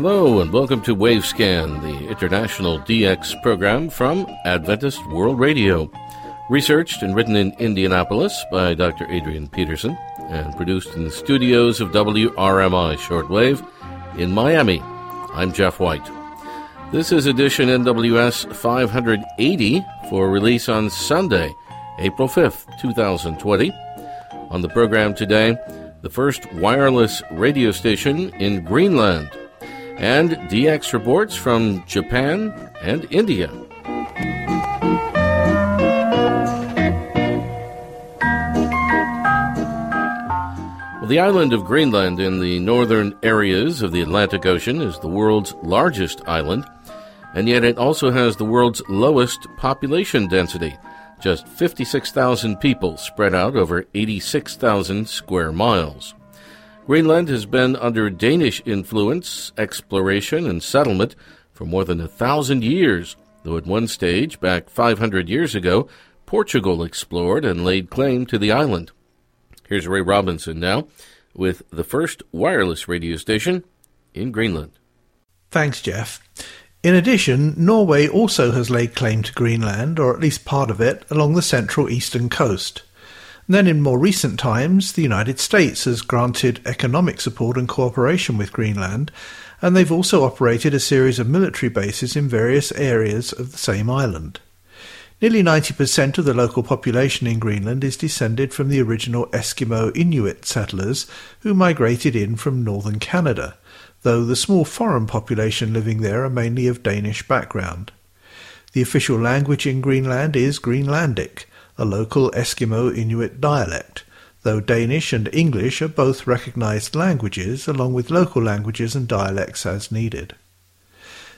Hello and welcome to Wavescan, the international DX program from Adventist World Radio. Researched and written in Indianapolis by Dr. Adrian Peterson and produced in the studios of WRMI Shortwave in Miami. I'm Jeff White. This is edition NWS 580 for release on Sunday, April 5th, 2020. On the program today, the first wireless radio station in Greenland, and DX reports from Japan and India. The island of Greenland in the northern areas of the Atlantic Ocean is the world's largest island, and yet it also has the world's lowest population density just 56,000 people spread out over 86,000 square miles. Greenland has been under Danish influence, exploration, and settlement for more than a thousand years, though at one stage, back 500 years ago, Portugal explored and laid claim to the island. Here's Ray Robinson now with the first wireless radio station in Greenland. Thanks, Jeff. In addition, Norway also has laid claim to Greenland, or at least part of it, along the central eastern coast. And then in more recent times, the United States has granted economic support and cooperation with Greenland, and they've also operated a series of military bases in various areas of the same island. Nearly 90% of the local population in Greenland is descended from the original Eskimo Inuit settlers who migrated in from northern Canada though the small foreign population living there are mainly of Danish background. The official language in Greenland is Greenlandic, a local Eskimo Inuit dialect, though Danish and English are both recognized languages along with local languages and dialects as needed.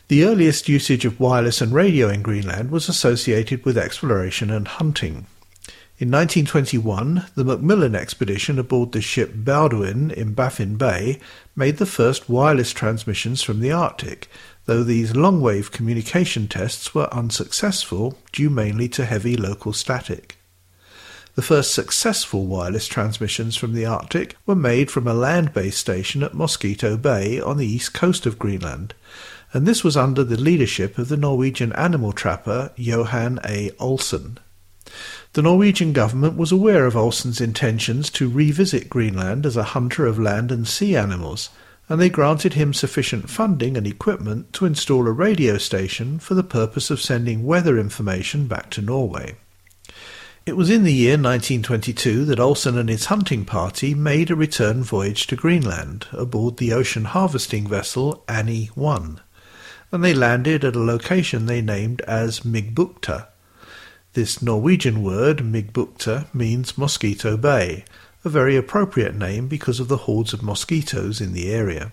The earliest usage of wireless and radio in Greenland was associated with exploration and hunting. In 1921, the Macmillan expedition aboard the ship Baldwin in Baffin Bay made the first wireless transmissions from the Arctic, though these long-wave communication tests were unsuccessful due mainly to heavy local static. The first successful wireless transmissions from the Arctic were made from a land-based station at Mosquito Bay on the east coast of Greenland, and this was under the leadership of the Norwegian animal trapper Johan A. Olsen. The Norwegian government was aware of Olsen's intentions to revisit Greenland as a hunter of land and sea animals, and they granted him sufficient funding and equipment to install a radio station for the purpose of sending weather information back to Norway. It was in the year 1922 that Olsen and his hunting party made a return voyage to Greenland aboard the ocean harvesting vessel Annie 1, and they landed at a location they named as Myggbukta, this Norwegian word, Myggbukta, means Mosquito Bay, a very appropriate name because of the hordes of mosquitoes in the area.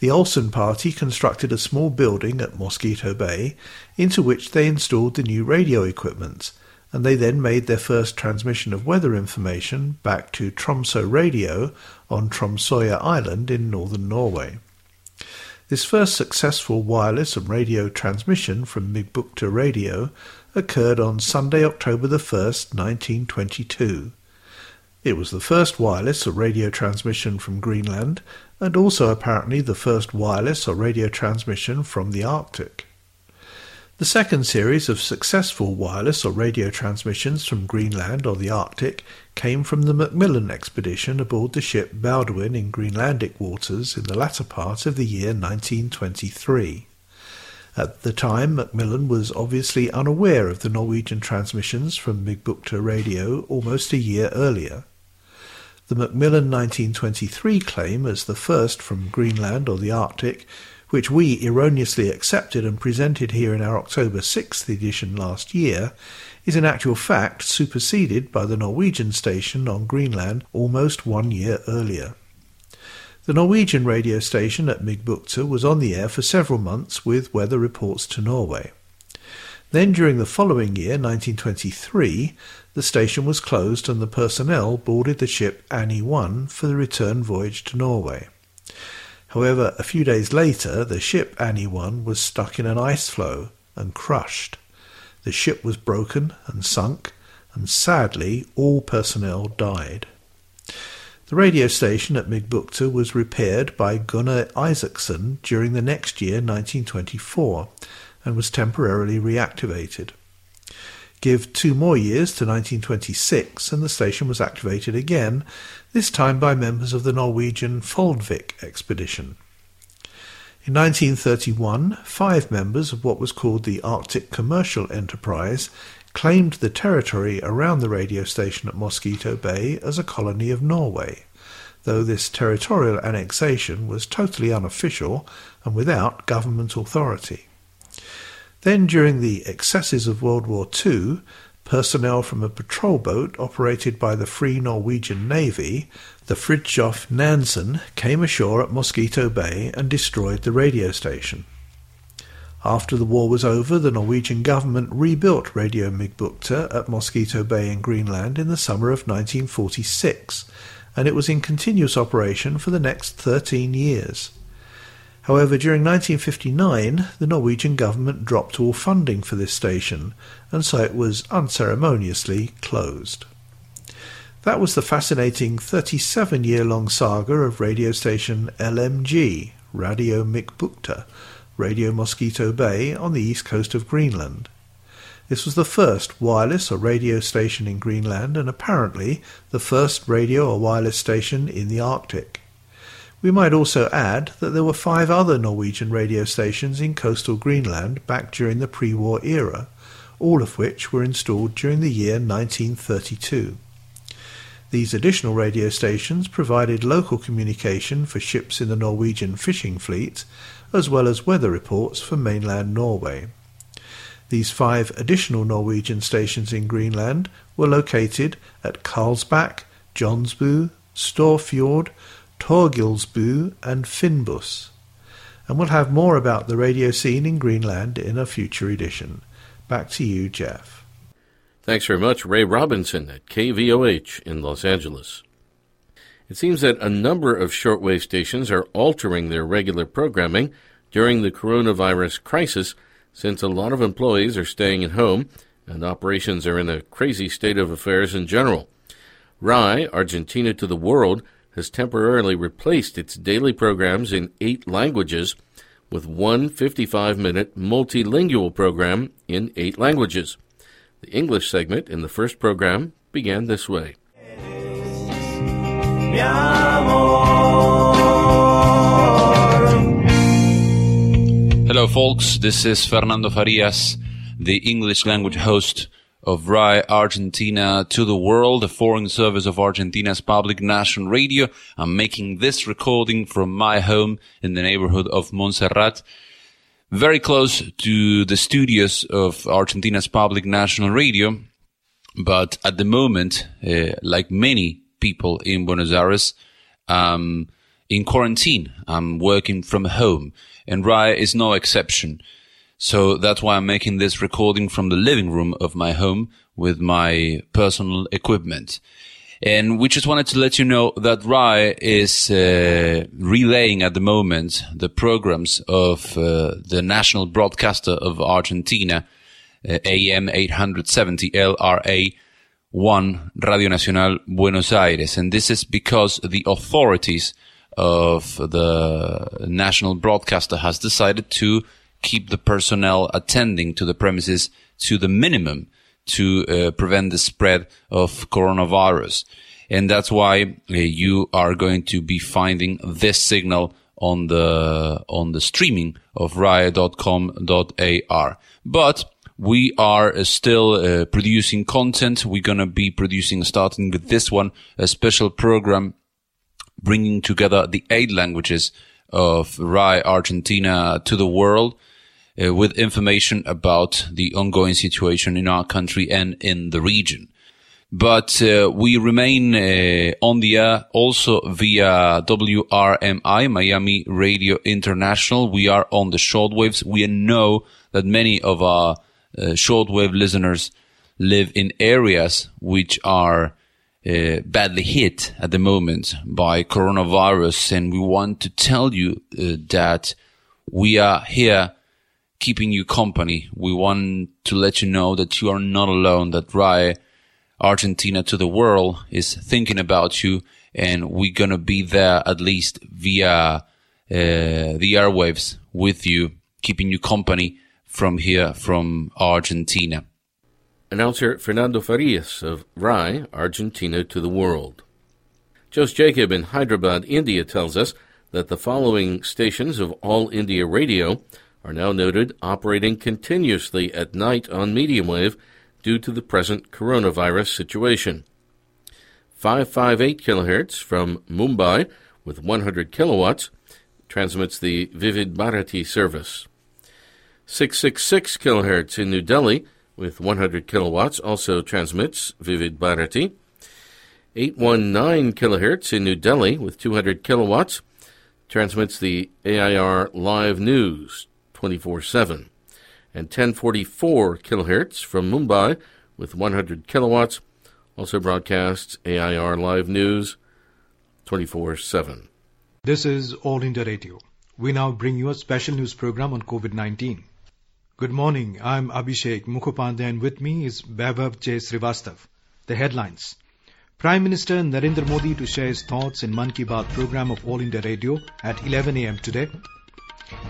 The Olsen party constructed a small building at Mosquito Bay into which they installed the new radio equipment, and they then made their first transmission of weather information back to Tromsø Radio on Tromsøya Island in northern Norway. This first successful wireless and radio transmission from Myggbukta Radio occurred on Sunday, October the 1st, 1922. It was the first wireless or radio transmission from Greenland, and also apparently the first wireless or radio transmission from the Arctic. The second series of successful wireless or radio transmissions from Greenland or the Arctic came from the Macmillan expedition aboard the ship Baldwin in Greenlandic waters in the latter part of the year 1923. At the time, Macmillan was obviously unaware of the Norwegian transmissions from Myggbukta radio almost a year earlier. The Macmillan 1923 claim as the first from Greenland or the Arctic, which we erroneously accepted and presented here in our October 6th edition last year, is in actual fact superseded by the Norwegian station on Greenland almost one year earlier. The Norwegian radio station at Myggbukta was on the air for several months with weather reports to Norway. Then, during the following year, 1923, the station was closed and the personnel boarded the ship Annie 1 for the return voyage to Norway. However, a few days later, the ship Annie 1 was stuck in an ice floe and crushed. The ship was broken and sunk, and sadly, all personnel died. The radio station at Myggbukta was repaired by Gunnar Isachsen during the next year, 1924, and was temporarily reactivated. Give two more years to 1926, and the station was activated again, this time by members of the Norwegian Foldvik expedition. In 1931, five members of what was called the Arctic Commercial Enterprise claimed the territory around the radio station at Mosquito Bay as a colony of Norway, though this territorial annexation was totally unofficial and without government authority. Then, during the excesses of World War II, personnel from a patrol boat operated by the Free Norwegian Navy, the Fridtjof Nansen, came ashore at Mosquito Bay and destroyed the radio station. After the war was over, the Norwegian government rebuilt Radio Myggbukta at Mosquito Bay in Greenland in the summer of 1946, and it was in continuous operation for the next 13 years. However, during 1959, the Norwegian government dropped all funding for this station, and so it was unceremoniously closed. That was the fascinating 37 year long saga of radio station LMG, Radio Myggbukta, Radio Mosquito Bay on the east coast of Greenland. This was the first wireless or radio station in Greenland and apparently the first radio or wireless station in the Arctic. We might also add that there were five other Norwegian radio stations in coastal Greenland back during the pre-war era, all of which were installed during the year 1932. These additional radio stations provided local communication for ships in the Norwegian fishing fleet, as well as weather reports for mainland Norway. These five additional Norwegian stations in Greenland were located at Karlsbak, Johnsbu, Storfjord, Torgilsbu and Finnbuss. And we'll have more about the radio scene in Greenland in a future edition. Back to you, Jeff. Thanks very much, Ray Robinson at KVOH in Los Angeles. It seems that a number of shortwave stations are altering their regular programming during the coronavirus crisis since a lot of employees are staying at home and operations are in a crazy state of affairs in general. RAI, Argentina to the World, has temporarily replaced its daily programs in eight languages with one 55 minute multilingual program in eight languages. The English segment in the first program began this way. Hello, folks. This is Fernando Farias, the English language host of RAI Argentina to the world, the foreign service of Argentina's public national radio. I'm making this recording from my home in the neighborhood of Montserrat, very close to the studios of Argentina's public national radio. But at the moment, uh, like many people in Buenos Aires, um, in quarantine. I'm working from home and RAI is no exception. So that's why I'm making this recording from the living room of my home with my personal equipment. And we just wanted to let you know that RAI is uh, relaying at the moment the programs of uh, the national broadcaster of Argentina, uh, AM 870 LRA 1 Radio Nacional Buenos Aires. And this is because the authorities of the national broadcaster has decided to keep the personnel attending to the premises to the minimum to uh, prevent the spread of coronavirus. And that's why uh, you are going to be finding this signal on the, on the streaming of rai.com.ar. But we are uh, still uh, producing content. We're going to be producing, starting with this one, a special program bringing together the eight languages of RAI Argentina to the world uh, with information about the ongoing situation in our country and in the region. But uh, we remain uh, on the air also via WRMI, Miami Radio International. We are on the shortwaves. We know that many of our uh, shortwave listeners live in areas which are uh, badly hit at the moment by coronavirus. And we want to tell you uh, that we are here keeping you company. We want to let you know that you are not alone, that RAI Argentina to the world is thinking about you and we're gonna be there at least via uh, the airwaves with you, keeping you company from here, from Argentina. Announcer Fernando Farias of RAI, Argentina to the World. Jose Jacob in Hyderabad, India tells us that the following stations of All India Radio are now noted operating continuously at night on medium wave due to the present coronavirus situation. 558 kHz from Mumbai with 100 kilowatts transmits the Vividh Bharati service. 666 kHz in New Delhi with 100 kilowatts also transmits Vividh Bharati. 819 kHz in New Delhi with 200 kilowatts transmits the AIR Live News 24 7. And 1044 kilohertz from Mumbai with 100 kilowatts also broadcasts AIR Live News 24 7. This is All India Radio. We now bring you a special news program on COVID 19. Good morning. I'm Abhishek Mukhopadhyay and with me is Vaibhav J. Srivastav. The headlines. Prime Minister Narendra Modi to share his thoughts in Mann Ki Baat program of All India Radio at 11 a.m. today.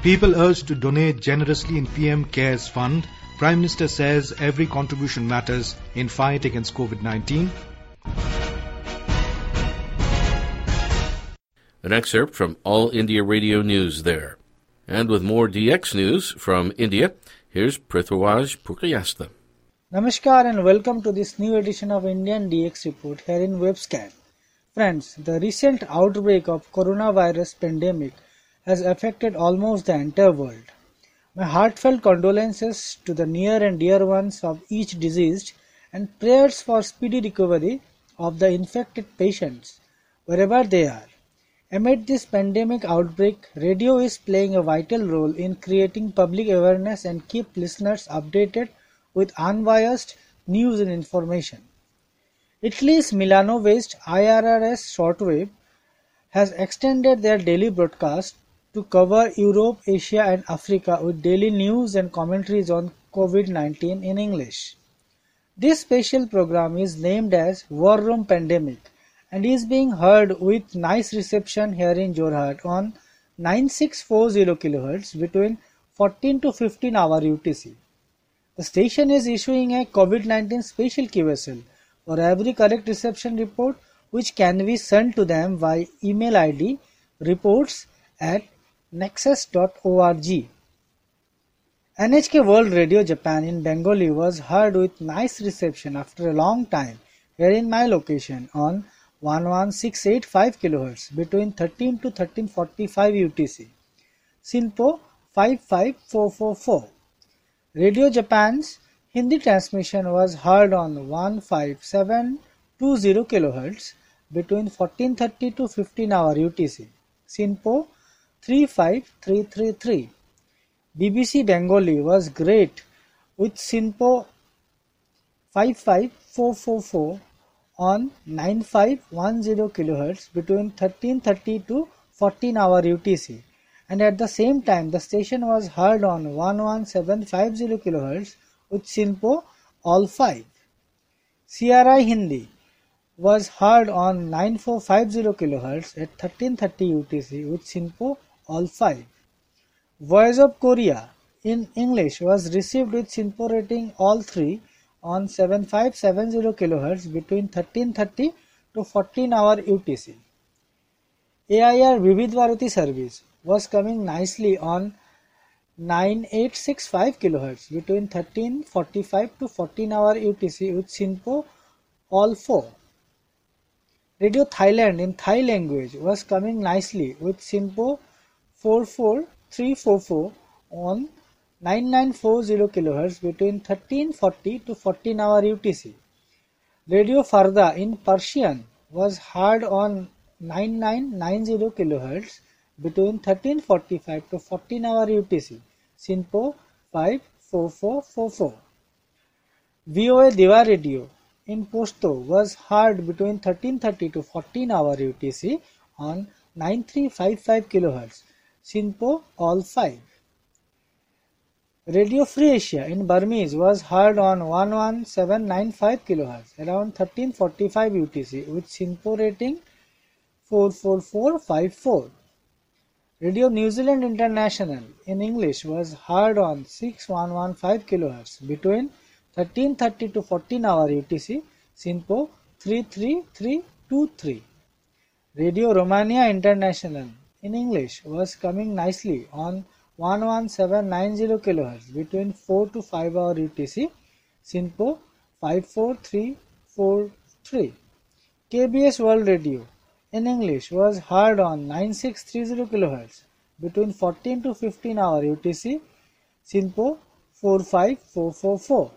People urged to donate generously in PM CARES Fund. Prime Minister says every contribution matters in fight against COVID-19. An excerpt from All India Radio News there. And with more DX news from India, here's Prithviraj Purkayastha. Namaskar and welcome to this new edition of Indian DX Report here in Wavescan. Friends, the recent outbreak of coronavirus pandemic has affected almost the entire world. My heartfelt condolences to the near and dear ones of each deceased and prayers for speedy recovery of the infected patients wherever they are. Amid this pandemic outbreak, radio is playing a vital role in creating public awareness and keep listeners updated with unbiased news and information. Italy's Milano-based IRRS shortwave has extended their daily broadcast to cover Europe, Asia and Africa with daily news and commentaries on COVID-19 in English. This special program is named as War Room Pandemic and is being heard with nice reception here in Jorhat on 9640 kHz between 14 to 15 hour UTC. The station is issuing a COVID-19 special QSL for every correct reception report which can be sent to them via email ID reports at nexus.org. NHK World Radio Japan in Bengali was heard with nice reception after a long time here in my location on 11685 kHz between 13 to 1345 UTC. SINPO 55444. Radio Japan's Hindi transmission was heard on 15720 kHz between 1430 to 15 hour UTC. SINPO 35333. BBC Bengali was great with SINPO 55444 on 9510 kHz between 1330 to 14 hour UTC and at the same time the station was heard on 11750 kHz with SINPO all 5. CRI Hindi was heard on 9450 kHz at 1330 UTC with SINPO all 5. Voice of Korea in English was received with SINPO rating all 3 on 7570 kHz between 1330 to 14 hour UTC. AIR Vividh Bharati service was coming nicely on 9865 kHz between 1345 to 14 hour UTC with SINPO all 4. Radio Thailand in Thai language was coming nicely with SINPO 44344 on 9940 kHz between 1340 to 14 hour UTC. Radio Farda in Persian was heard on 9990 kHz between 1345 to 14 hour UTC. SINPO 54444. VOA Deewa Radio in Pashto was heard between 1330 to 14 hour UTC on 9355 kHz. SINPO all 5. Radio Free Asia in Burmese was heard on 11795 kHz around 1345 UTC with SINPO rating 44454. Radio New Zealand International in English was heard on 6115 kHz between 1330 to 14 hour UTC, SINPO 33323. Radio Romania International in English was coming nicely on 11790 kHz between 4 to 5 hour UTC, SINPO 54343. KBS World Radio in English was heard on 9630 kHz between 14 to 15 hour UTC, SINPO 45444.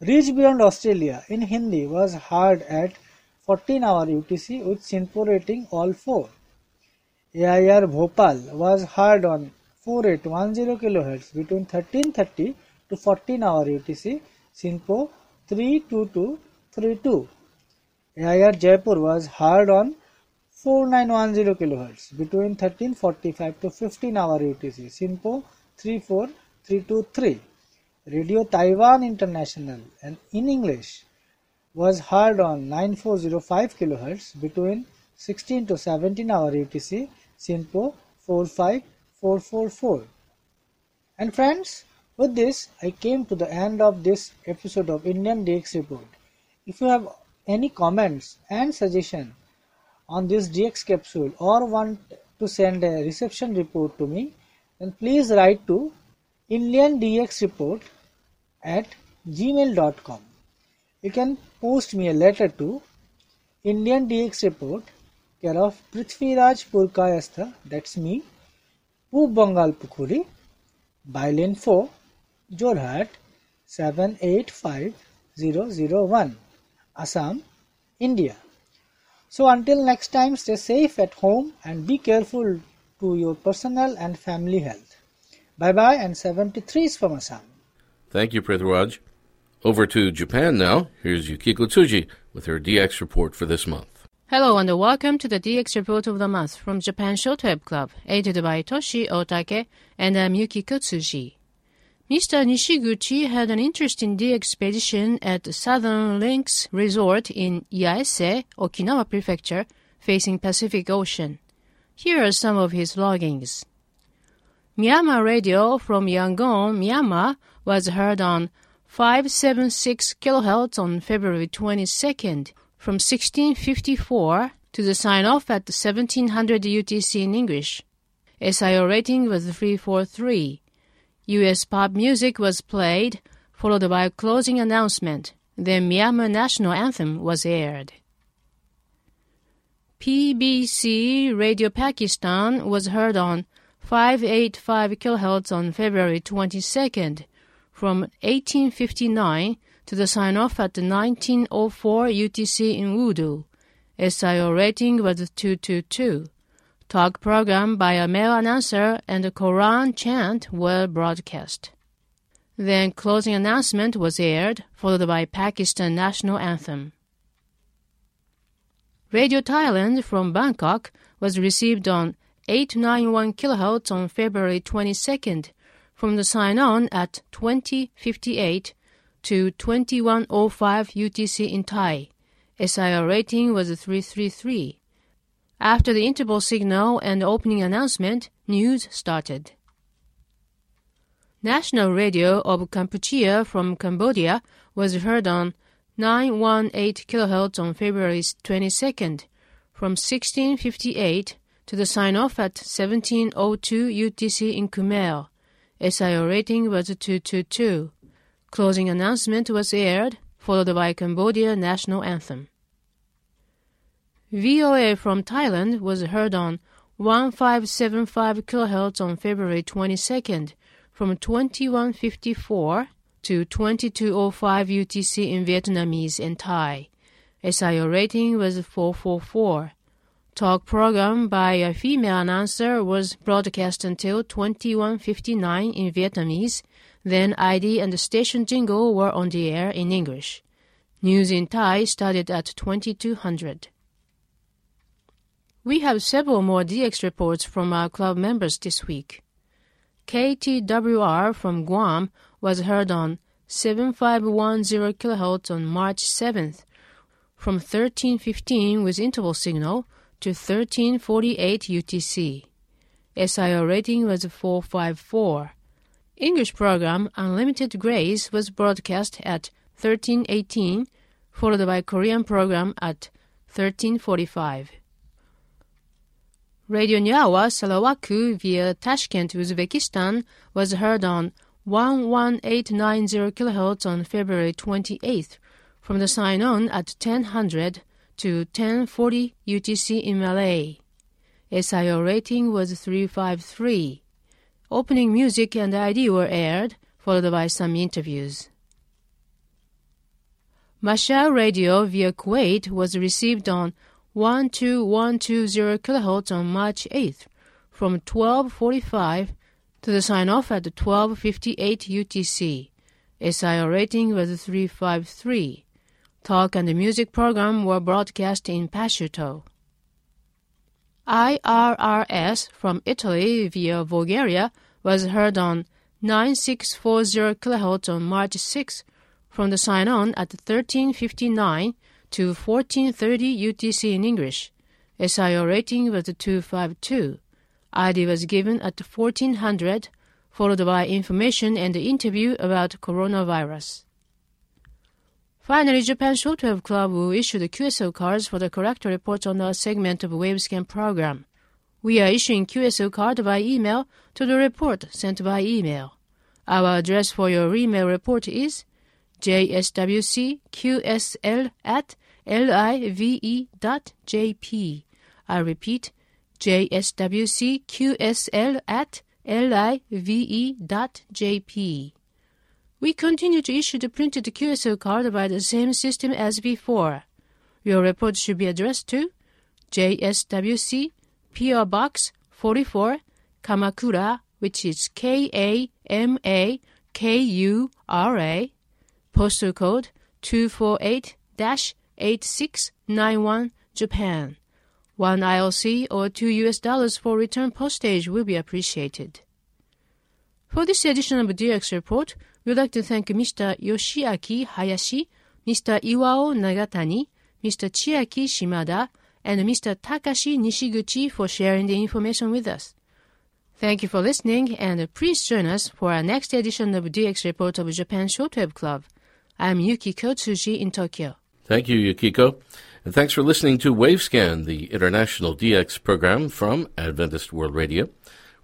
Reach Beyond Australia in Hindi was heard at 14 hour UTC with SINPO rating all 4. AIR Bhopal was heard on 4810 kHz between 1330 to 14 hour UTC, SINPO 32232. AIR Jaipur was heard on 4910 kHz between 1345 to 15 hour UTC, SINPO 34323. Radio Taiwan International and in English was heard on 9405 kHz between 16 to 17 hour UTC, SINPO 45444. And friends, with this I came to the end of this episode of Indian DX Report. If you have any comments and suggestion on this DX capsule or want to send a reception report to me, then please write to Indian DX Report at gmail.com. You can post me a letter to Indian DX Report, care of Prithviraj Purkayastha, that's me, Poob Bengal Pukhuri, by lane 4, Jorhat 785001, Assam, India. So until next time, stay safe at home and be careful to your personal and family health. Bye bye and 73 is from Assam. Thank you, Prithviraj. Over to Japan now. Here's Yukiko Tsuji with her DX report for this month. Hello and welcome to the DX Report of the Month from Japan Shortwave Club, aided by Toshi Otake, and uh, I'm Yukiko Tsuji. Mr. Nishiguchi had an interesting DX expedition at the Southern Links Resort in Yaese, Okinawa Prefecture, facing Pacific Ocean. Here are some of his loggings. Myanmar radio from Yangon, Myanmar was heard on 576 kHz on February 22nd from 1654 to the sign off at 1700 UTC in English. SIO rating was 343. US pop music was played, followed by a closing announcement. Then Myanmar national anthem was aired. PBC Radio Pakistan was heard on 585 kHz on February 22nd from 1859 to the sign off at the 1904 UTC in Urdu. SIO rating was 222. Talk program by a male announcer and a Quran chant were broadcast. Then closing announcement was aired, followed by Pakistan national anthem. Radio Thailand from Bangkok was received on 891 kHz on February 22nd from the sign-on at 2058 to 2105 UTC in Thai. SIO rating was 333. After the interval signal and opening announcement, news started. National Radio of Kampuchea from Cambodia was heard on 918 kHz on February 22nd from 1658 to the sign-off at 1702 UTC in Khmer. SIO rating was 222. Closing announcement was aired, followed by Cambodia national anthem. VOA from Thailand was heard on 1575 kHz on February 22nd from 2154 to 2205 UTC in Vietnamese and Thai. SIO rating was 444. Talk program by a female announcer was broadcast until 2159 in Vietnamese. Then ID and the station jingle were on the air in English. News in Thai started at 2200. We have several more DX reports from our club members this week. KTWR from Guam was heard on 7510 kHz on March 7th from 1315 with interval signal to 1348 UTC. SIO rating was 454. English program Unlimited Grace was broadcast at 1318, followed by Korean program at 1345. Radio Nyawa Salawaku via Tashkent, Uzbekistan was heard on 11890 kHz on February 28th from the sign-on at 1000 to 1040 UTC in Malay. SIO rating was 353. Opening music and ID were aired, followed by some interviews. Mashal Radio via Kuwait was received on 12120 kHz on March 8th from 1245 to the sign-off at 1258 UTC. SIO rating was 353. Talk and music program were broadcast in Pashto. IRRS from Italy via Bulgaria was heard on 9640 kHz on March 6 from the sign-on at 1359 to 1430 UTC in English. SIO rating was 252. ID was given at 1400, followed by information and interview about coronavirus. Finally, Japan Shortwave Club will issue the QSL cards for the correct reports on our segment of Wavescan program. We are issuing QSL card by email to the report sent by email. Our address for your email report is jswcqsl at live.jp. I repeat, jswcqsl at live.jp. We continue to issue the printed QSL card by the same system as before. Your report should be addressed to JSWC PO Box 44 Kamakura, which is K A M A K U R A, postal code 248 8691 Japan. One IRC or two US dollars for return postage will be appreciated. For this edition of DX Report, we'd like to thank Mr. Yoshiaki Hayashi, Mr. Iwao Nagatani, Mr. Chiaki Shimada, and Mr. Takashi Nishiguchi for sharing the information with us. Thank you for listening, and please join us for our next edition of DX Report of Japan Shortwave Club. I'm Yukiko Kotsuji in Tokyo. Thank you, Yukiko. And thanks for listening to Wavescan, the international DX program from Adventist World Radio,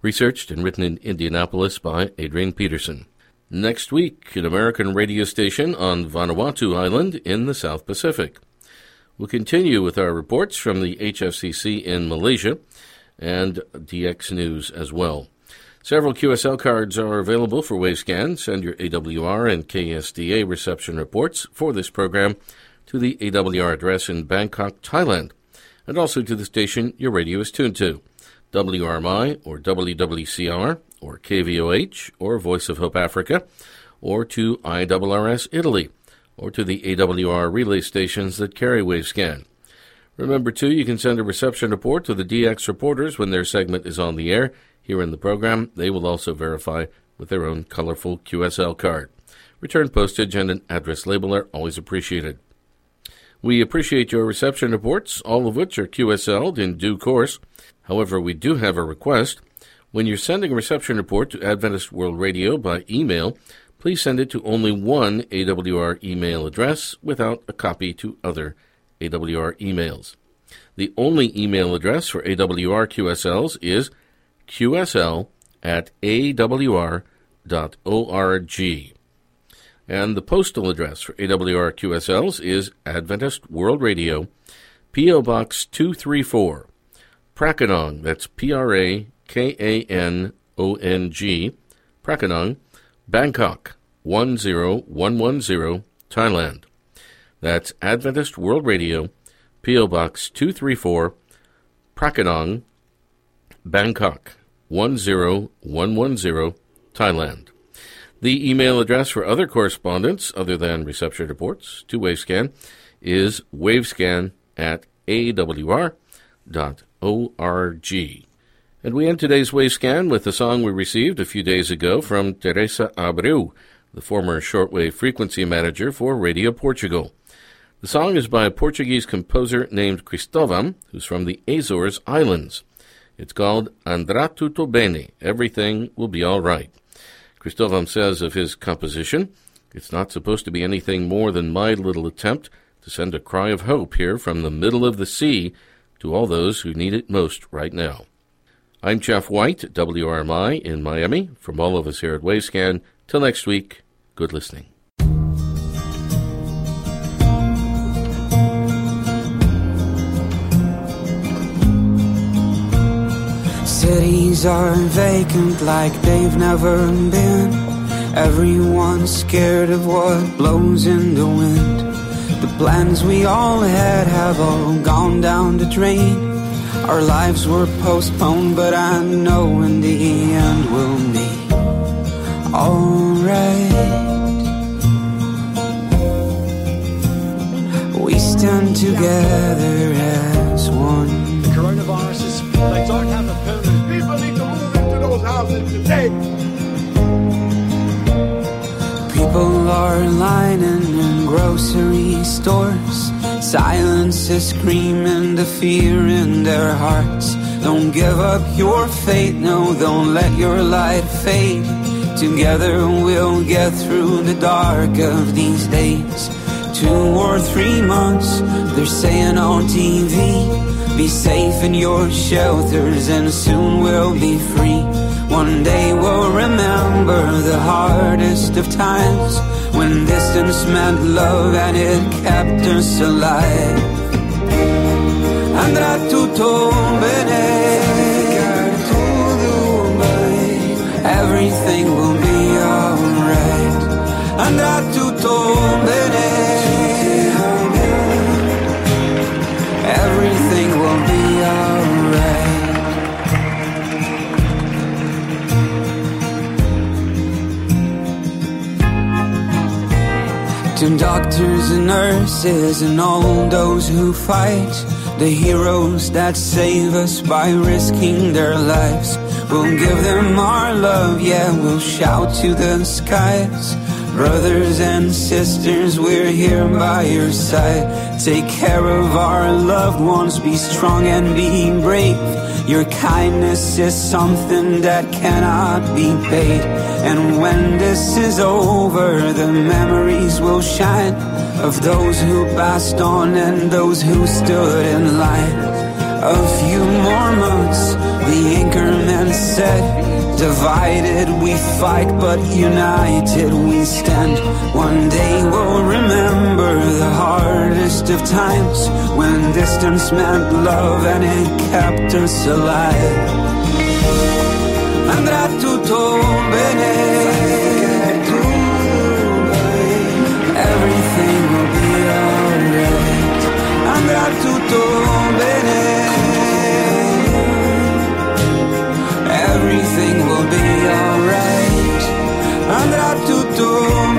researched and written in Indianapolis by Adrian Peterson. Next week, an American radio station on Vanuatu Island in the South Pacific. We'll continue with our reports from the HFCC in Malaysia and DX News as well. Several QSL cards are available for Wavescan. Send your AWR and KSDA reception reports for this program to the AWR address in Bangkok, Thailand, and also to the station your radio is tuned to WRMI or WWCR or KVOH or Voice of Hope Africa or to IRRS Italy or to the AWR relay stations that carry Wavescan. Remember, too, you can send a reception report to the DX reporters when their segment is on the air here in the program. They will also verify with their own colorful QSL card. Return postage and an address label are always appreciated. We appreciate your reception reports, all of which are QSL'd in due course. However, we do have a request. When you're sending a reception report to Adventist World Radio by email, please send it to only one AWR email address without a copy to other AWR emails. The only email address for AWR QSLs is qsl at awr.org. And the postal address for AWR QSLs is Adventist World Radio, P.O. Box 234, Prakanong, that's P R A K A N O N G, Prakanong, Bangkok 10110, Thailand. That's Adventist World Radio, P.O. Box 234, Prakanong, Bangkok 10110, Thailand. The email address for other correspondence other than reception reports to Wavescan is wavescan at awr.org. And we end today's Wave Scan with a song we received a few days ago from Teresa Abreu, the former shortwave frequency manager for Radio Portugal. The song is by a Portuguese composer named Cristóvão, who's from the Azores Islands. It's called Andrá Tudo Bene, Everything Will Be All Right. Cristóvão says of his composition, it's not supposed to be anything more than my little attempt to send a cry of hope here from the middle of the sea to all those who need it most right now. I'm Jeff White WRMI in Miami. From all of us here at Wavescan, till next week, good listening. Cities are vacant like they've never been. Everyone's scared of what blows in the wind. Plans we all had have all gone down the drain. Our lives were postponed, but I know in the end we'll be alright. We stand together as one. The coronavirus is, they don't have a permanent. People need to move into those houses today. People are lining in stores. Silence is screaming the fear in their hearts. Don't give up your faith, no, don't let your light fade. Together we'll get through the dark of these days. Two or three months, they're saying on TV. Be safe in your shelters and soon we'll be free. One day we'll remember the hardest of times when distance meant love and it kept us alive. Andrà tutto bene. Everything will be alright. Andrà tutto bene. Nurses and all those who fight, the heroes that save us by risking their lives. We'll give them our love, yeah, we'll shout to the skies. Brothers and sisters, we're here by your side. Take care of our loved ones, be strong and be brave. Your kindness is something that cannot be paid. And when this is over, the memories will shine of those who passed on and those who stood in line. A few more months, the anchorman said. Divided we fight, but united we stand. One day we'll remember the hardest of times when distance meant love and it kept us alive. Andrà far tutto bene. Everything will be alright. Andrà tutto bene.